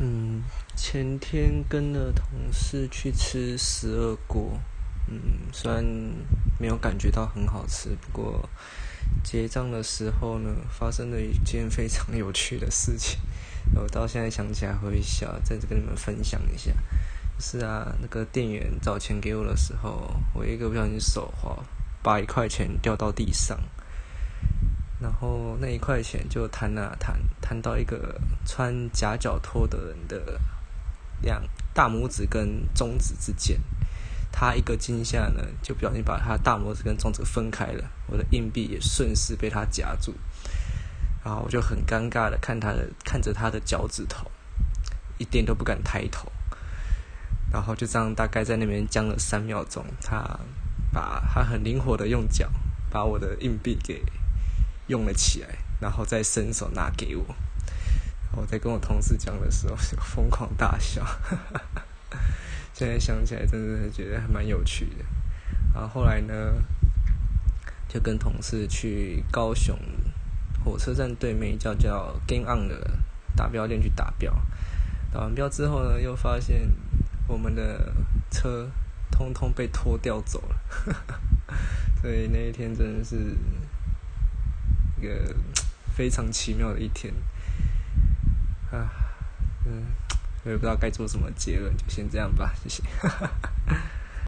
嗯，前天跟了同事去吃十二锅，嗯，虽然没有感觉到很好吃，不过结账的时候呢，发生了一件非常有趣的事情，我到现在想起来会笑，在这跟你们分享一下。是啊，那个店员找钱给我的时候，我一个不小心手滑，把一块钱掉到地上。然后那一块钱就弹啊弹，弹到一个穿夹脚拖的人的两大拇指跟中指之间，他一个惊吓呢，就不小心把他大拇指跟中指分开了，我的硬币也顺势被他夹住，然后我就很尴尬的看他的看着他的脚趾头，一点都不敢抬头，然后就这样大概在那边僵了三秒钟，他把他很灵活的用脚把我的硬币给。用了起来，然后再伸手拿给我。我在跟我同事讲的时候，就疯狂大笑。现在想起来，真的觉得还蛮有趣的。然后后来呢，就跟同事去高雄火车站对面一家叫 Game On 的打标店去打标。打完标之后呢，又发现我们的车通通被拖掉走了。所以那一天真的是。一个非常奇妙的一天啊，嗯，我也不知道该做什么结论，就先这样吧，谢谢。